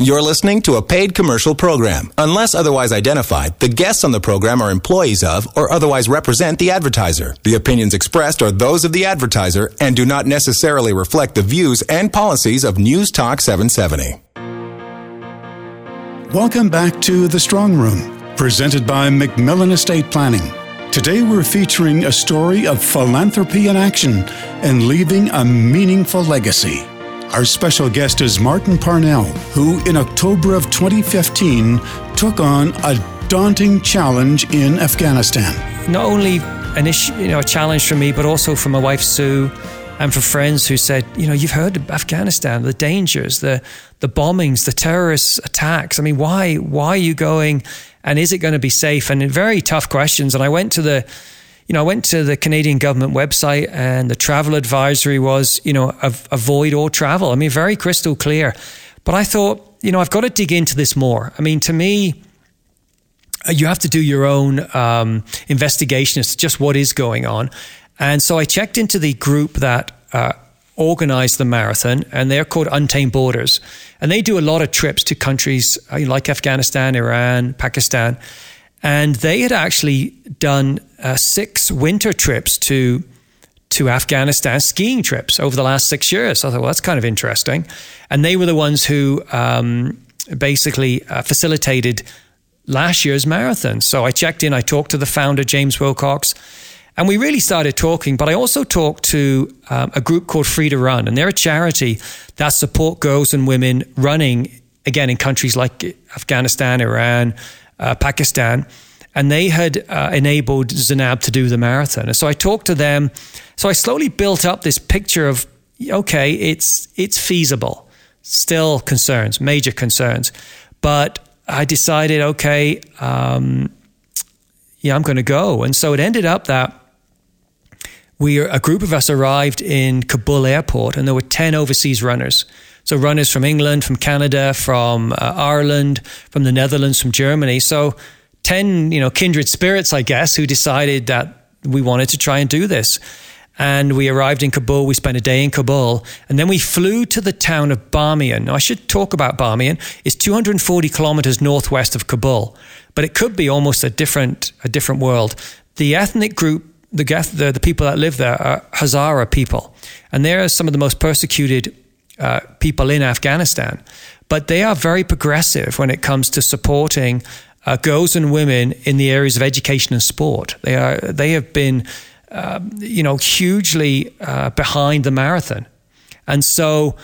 You're listening to a paid commercial program. Unless otherwise identified, the guests on the program are employees of or otherwise represent the advertiser. The opinions expressed are those of the advertiser and do not necessarily reflect the views and policies of News Talk 770. Welcome back to The Strong Room, presented by Macmillan Estate Planning. Today we're featuring a story of philanthropy in action and leaving a meaningful legacy. Our special guest is Martin Parnell, who in October of 2015 took on a daunting challenge in Afghanistan. Not only an issue, you know, a challenge for me, but also for my wife Sue and for friends who said, you know, you've heard of Afghanistan, the dangers, the the bombings, the terrorist attacks. I mean, why why are you going? And is it going to be safe? And very tough questions. And I went to the you know, I went to the Canadian government website and the travel advisory was, you know, avoid all travel. I mean, very crystal clear. But I thought, you know, I've got to dig into this more. I mean, to me, you have to do your own um, investigation as to just what is going on. And so I checked into the group that uh, organized the marathon, and they're called Untamed Borders. And they do a lot of trips to countries uh, like Afghanistan, Iran, Pakistan. And they had actually done uh, six winter trips to to Afghanistan skiing trips over the last six years. So I thought, well, that's kind of interesting. And they were the ones who um, basically uh, facilitated last year's marathon. So I checked in, I talked to the founder, James Wilcox, and we really started talking. But I also talked to um, a group called Free to Run, and they're a charity that support girls and women running, again, in countries like Afghanistan, Iran, uh, Pakistan, and they had uh, enabled Zainab to do the marathon. And so I talked to them. So I slowly built up this picture of okay, it's it's feasible. Still concerns, major concerns, but I decided okay, um, yeah, I'm going to go. And so it ended up that we a group of us arrived in Kabul airport, and there were ten overseas runners. So runners from England, from Canada, from uh, Ireland, from the Netherlands, from Germany. So 10, you know, kindred spirits, I guess, who decided that we wanted to try and do this. And we arrived in Kabul. We spent a day in Kabul. And then we flew to the town of Bamiyan. Now, I should talk about Bamiyan. It's 240 kilometers northwest of Kabul, but it could be almost a different, a different world. The ethnic group, the, the, the people that live there are Hazara people. And they're some of the most persecuted uh, people in Afghanistan, but they are very progressive when it comes to supporting uh, girls and women in the areas of education and sport. They are they have been, uh, you know, hugely uh, behind the marathon, and so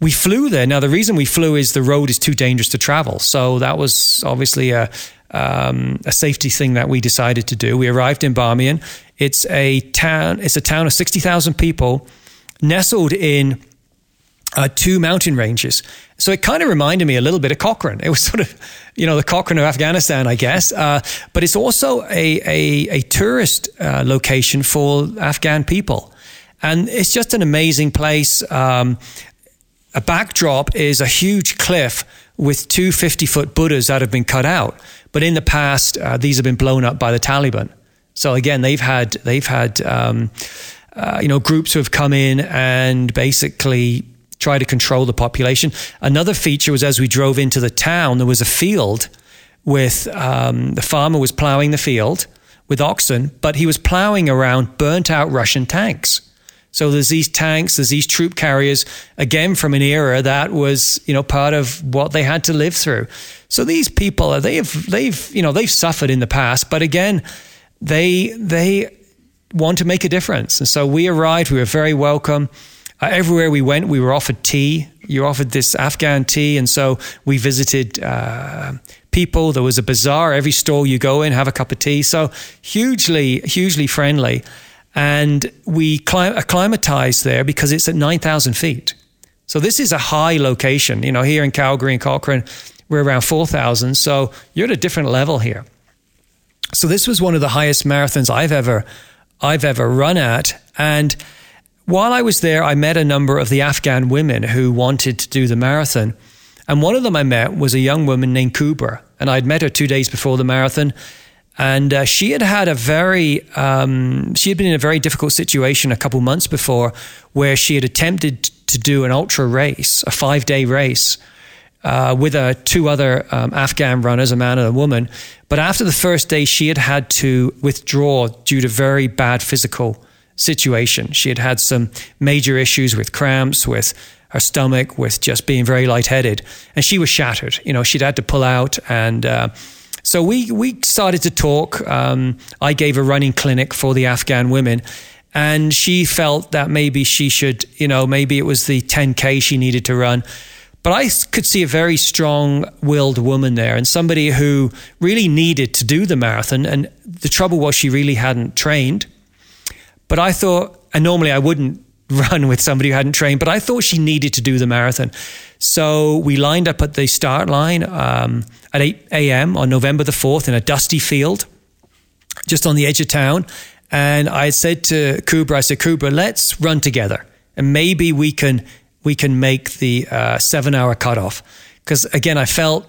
we flew there. Now the reason we flew is the road is too dangerous to travel, so that was obviously a um, a safety thing that we decided to do. We arrived in Bamiyan. It's a town. It's a town of sixty thousand people, nestled in uh, two mountain ranges. So it kind of reminded me a little bit of Cochrane. It was sort of, you know, the Cochrane of Afghanistan, I guess. Uh, but it's also a, a, a tourist uh, location for Afghan people. And it's just an amazing place. Um, a backdrop is a huge cliff with two 50 foot Buddhas that have been cut out. But in the past, uh, these have been blown up by the Taliban. So again, they've had, they've had, um, uh, you know, groups who have come in and basically try to control the population. Another feature was as we drove into the town, there was a field with um, the farmer was plowing the field with oxen, but he was plowing around burnt out Russian tanks. So there's these tanks, there's these troop carriers, again from an era that was, you know, part of what they had to live through. So these people, they've, they've, you know, they've suffered in the past, but again, they, they want to make a difference. And so we arrived, we were very welcome. Uh, everywhere we went, we were offered tea. You're offered this Afghan tea. And so we visited uh, people. There was a bazaar. Every store you go in, have a cup of tea. So hugely, hugely friendly. And we clim- acclimatized there because it's at 9,000 feet. So this is a high location. You know, here in Calgary and Cochrane, we're around 4,000. So you're at a different level here. So this was one of the highest marathons I've ever, I've ever run at. And while I was there, I met a number of the Afghan women who wanted to do the marathon. And one of them I met was a young woman named Kubra. And I'd met her two days before the marathon. And uh, she had had a very, um, she had been in a very difficult situation a couple months before where she had attempted to do an ultra race, a five day race. uh, with uh, two other um, Afghan runners, a man and a woman. But after the first day, she had had to withdraw due to very bad physical situation. She had had some major issues with cramps, with her stomach, with just being very lightheaded, and she was shattered. You know, she'd had to pull out, and uh, so we we started to talk. Um, I gave a running clinic for the Afghan women. And she felt that maybe she should, you know, maybe it was the 10K she needed to run. But I could see a very strong willed woman there and somebody who really needed to do the marathon. And the trouble was, she really hadn't trained. But I thought, and normally I wouldn't run with somebody who hadn't trained, but I thought she needed to do the marathon. So we lined up at the start line um, at 8 a.m. on November the 4th in a dusty field just on the edge of town. And I said to Kubra, I said, Kubra, let's run together and maybe we can we can make the uh, seven hour cutoff. Because again, I felt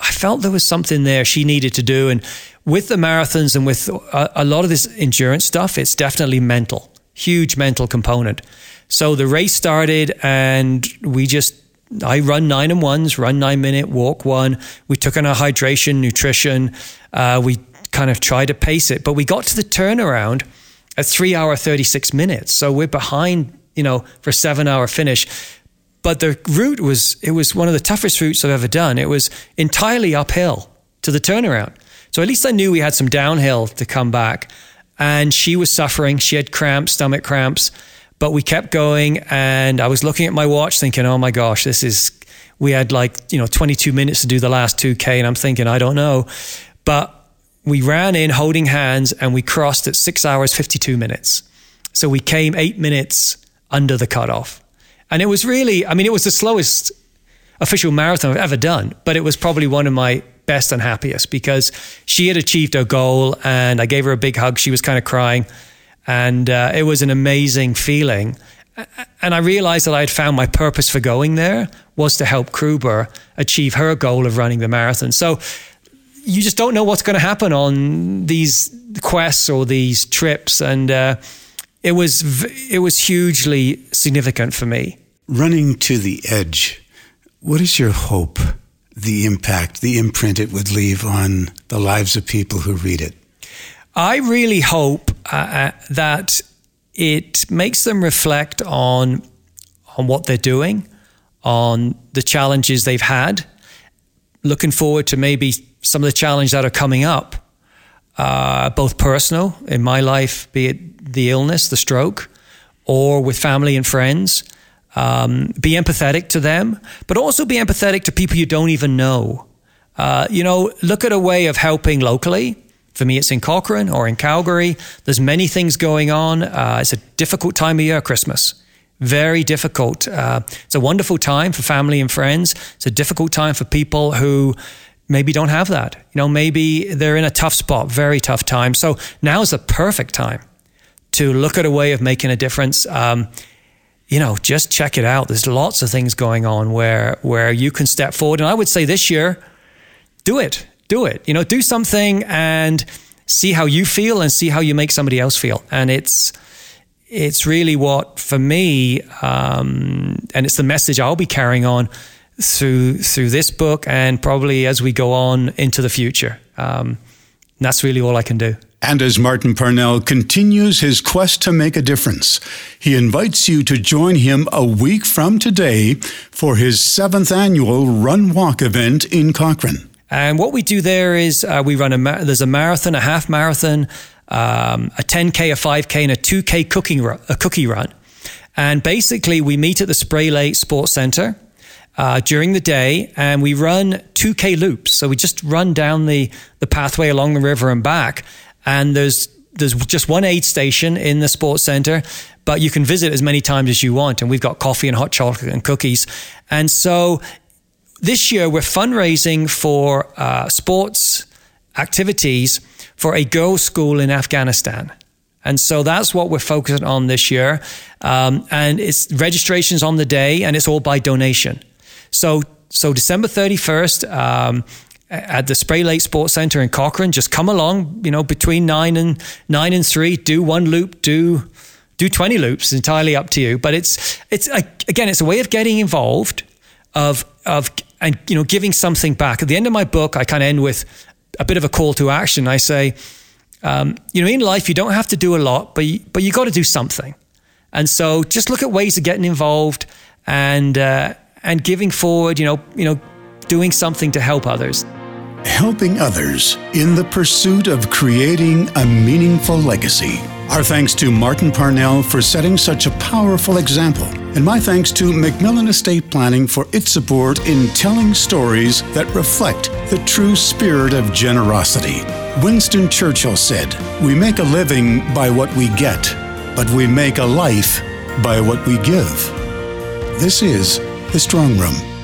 I felt there was something there she needed to do. And with the marathons and with a, a lot of this endurance stuff, it's definitely mental, huge mental component. So the race started and we just, I run nine and ones, run nine minute, walk one. We took on our hydration, nutrition. Uh, we kind of tried to pace it, but we got to the turnaround at three hour, 36 minutes. So we're behind you know, for seven hour finish. But the route was, it was one of the toughest routes I've ever done. It was entirely uphill to the turnaround. So at least I knew we had some downhill to come back. And she was suffering. She had cramps, stomach cramps. But we kept going. And I was looking at my watch thinking, oh my gosh, this is, we had like, you know, 22 minutes to do the last 2K. And I'm thinking, I don't know. But we ran in holding hands and we crossed at six hours, 52 minutes. So we came eight minutes under the cutoff. And it was really, I mean, it was the slowest official marathon I've ever done, but it was probably one of my best and happiest because she had achieved her goal and I gave her a big hug. She was kind of crying. And uh, it was an amazing feeling. And I realized that I had found my purpose for going there was to help Kubra achieve her goal of running the marathon. So you just don't know what's going to happen on these quests or these trips. And, uh, it was it was hugely significant for me. Running to the edge, what is your hope? The impact, the imprint it would leave on the lives of people who read it. I really hope uh, uh that it makes them reflect on on what they're doing, on the challenges they've had, looking forward to maybe some of the challenges that are coming up, uh, both personal in my life, be it the illness, the stroke, or with family and friends. Um, be empathetic to them, but also be empathetic to people you don't even know. Uh, you know, look at a way of helping locally. For me, it's in Cochrane or in Calgary. There's many things going on. Uh, it's a difficult time of year, Christmas. Very difficult. Uh, it's a wonderful time for family and friends. It's a difficult time for people who maybe don't have that. You know, maybe they're in a tough spot, very tough time. So now is the perfect time to look at a way of making a difference. Um, you know, just check it out. There's lots of things going on where where you can step forward. And I would say this year, do it, do it. You know, do something and see how you feel and see how you make somebody else feel. And it's it's really what for me, um, and it's the message I'll be carrying on through through this book and probably as we go on into the future. Um, that's really all I can do. And as Martin Parnell continues his quest to make a difference, he invites you to join him a week from today for his seventh annual Run Walk event in Cochrane. And what we do there is uh, we run a mar- there's a marathon, a half marathon, um, a 10k, a 5k, and a 2k cooking run, a cookie run. And basically, we meet at the Spray Lake Sports Centre uh, during the day, and we run 2k loops. So we just run down the the pathway along the river and back and there's there's just one aid station in the sports center, but you can visit as many times as you want. And we've got coffee and hot chocolate and cookies. And so this year we're fundraising for uh, sports activities for a girls' school in Afghanistan. And so that's what we're focusing on this year. Um, and it's registrations on the day and it's all by donation. So, so December 31st, um, at the Spray Lake Sports Center in Cochrane. Just come along, you know, between nine and nine and three. Do one loop. Do do twenty loops. Entirely up to you. But it's it's again, it's a way of getting involved, of of and you know, giving something back. At the end of my book, I kind of end with a bit of a call to action. I say, um, you know, in life, you don't have to do a lot, but you, but you got to do something. And so, just look at ways of getting involved and uh, and giving forward. You know, you know, doing something to help others. Helping others in the pursuit of creating a meaningful legacy. Our thanks to Martin Parnell for setting such a powerful example. And my thanks to Macmillan Estate Planning for its support in telling stories that reflect the true spirit of generosity. Winston Churchill said, We make a living by what we get, but we make a life by what we give. This is The Strong Room.